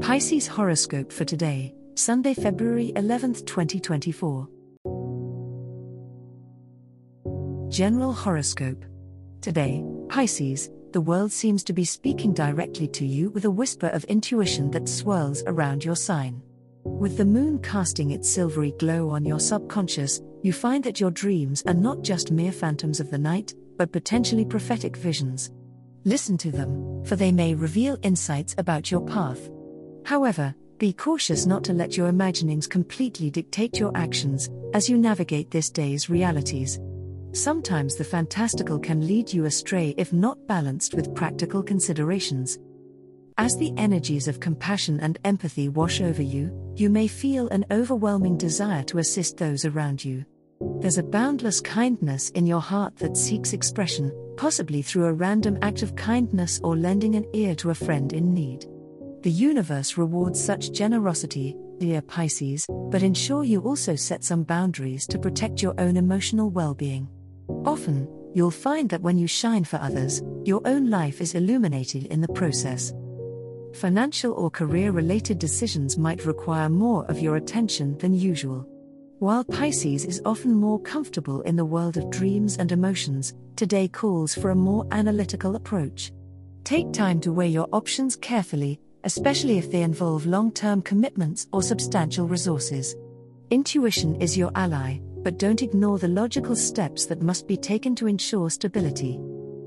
Pisces horoscope for today, Sunday, February 11th, 2024. General horoscope. Today, Pisces, the world seems to be speaking directly to you with a whisper of intuition that swirls around your sign. With the moon casting its silvery glow on your subconscious, you find that your dreams are not just mere phantoms of the night, but potentially prophetic visions. Listen to them, for they may reveal insights about your path. However, be cautious not to let your imaginings completely dictate your actions as you navigate this day's realities. Sometimes the fantastical can lead you astray if not balanced with practical considerations. As the energies of compassion and empathy wash over you, you may feel an overwhelming desire to assist those around you. There's a boundless kindness in your heart that seeks expression, possibly through a random act of kindness or lending an ear to a friend in need. The universe rewards such generosity, dear Pisces, but ensure you also set some boundaries to protect your own emotional well being. Often, you'll find that when you shine for others, your own life is illuminated in the process. Financial or career related decisions might require more of your attention than usual. While Pisces is often more comfortable in the world of dreams and emotions, today calls for a more analytical approach. Take time to weigh your options carefully especially if they involve long term commitments or substantial resources. Intuition is your ally, but don't ignore the logical steps that must be taken to ensure stability.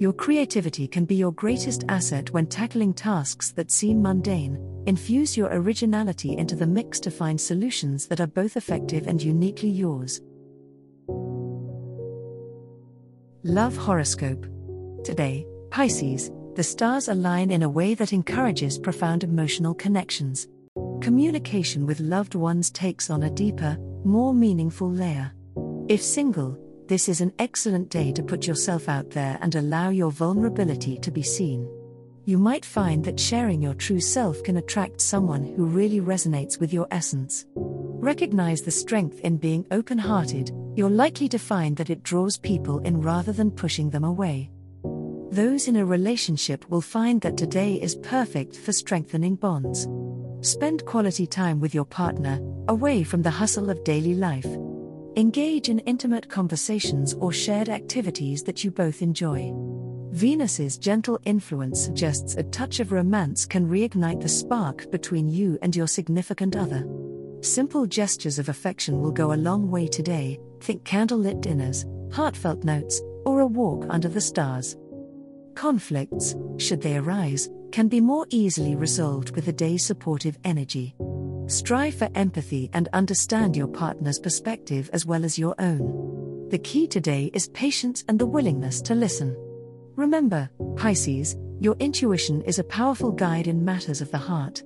Your creativity can be your greatest asset when tackling tasks that seem mundane. Infuse your originality into the mix to find solutions that are both effective and uniquely yours. Love Horoscope. Today, Pisces, the stars align in a way that encourages profound emotional connections. Communication with loved ones takes on a deeper, more meaningful layer. If single, this is an excellent day to put yourself out there and allow your vulnerability to be seen. You might find that sharing your true self can attract someone who really resonates with your essence. Recognize the strength in being open hearted, you're likely to find that it draws people in rather than pushing them away. Those in a relationship will find that today is perfect for strengthening bonds. Spend quality time with your partner, away from the hustle of daily life. Engage in intimate conversations or shared activities that you both enjoy. Venus's gentle influence suggests a touch of romance can reignite the spark between you and your significant other. Simple gestures of affection will go a long way today, think candlelit dinners, heartfelt notes, or a walk under the stars. Conflicts, should they arise, can be more easily resolved with a day's supportive energy. Strive for empathy and understand your partner's perspective as well as your own. The key today is patience and the willingness to listen. Remember, Pisces, your intuition is a powerful guide in matters of the heart.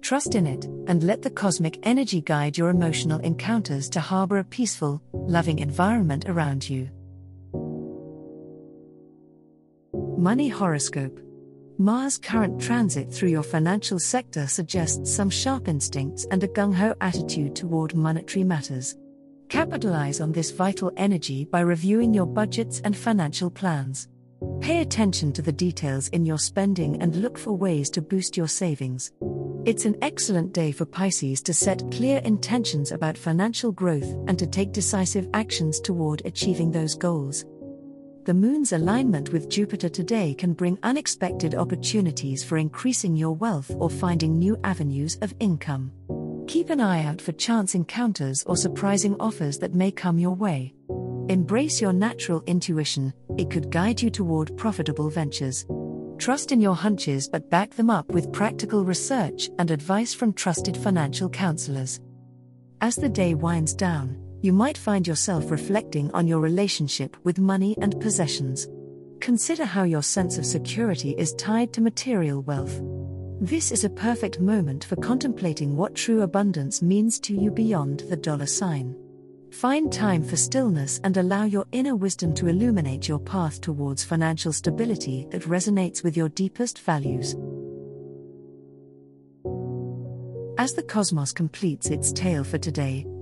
Trust in it, and let the cosmic energy guide your emotional encounters to harbor a peaceful, loving environment around you. Money Horoscope Mars' current transit through your financial sector suggests some sharp instincts and a gung ho attitude toward monetary matters. Capitalize on this vital energy by reviewing your budgets and financial plans. Pay attention to the details in your spending and look for ways to boost your savings. It's an excellent day for Pisces to set clear intentions about financial growth and to take decisive actions toward achieving those goals the moon's alignment with Jupiter today can bring unexpected opportunities for increasing your wealth or finding new avenues of income. Keep an eye out for chance encounters or surprising offers that may come your way. Embrace your natural intuition, it could guide you toward profitable ventures. Trust in your hunches but back them up with practical research and advice from trusted financial counselors. As the day winds down, you might find yourself reflecting on your relationship with money and possessions. Consider how your sense of security is tied to material wealth. This is a perfect moment for contemplating what true abundance means to you beyond the dollar sign. Find time for stillness and allow your inner wisdom to illuminate your path towards financial stability that resonates with your deepest values. As the cosmos completes its tale for today,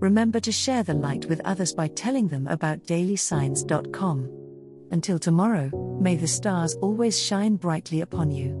remember to share the light with others by telling them about dailysigns.com. Until tomorrow, may the stars always shine brightly upon you.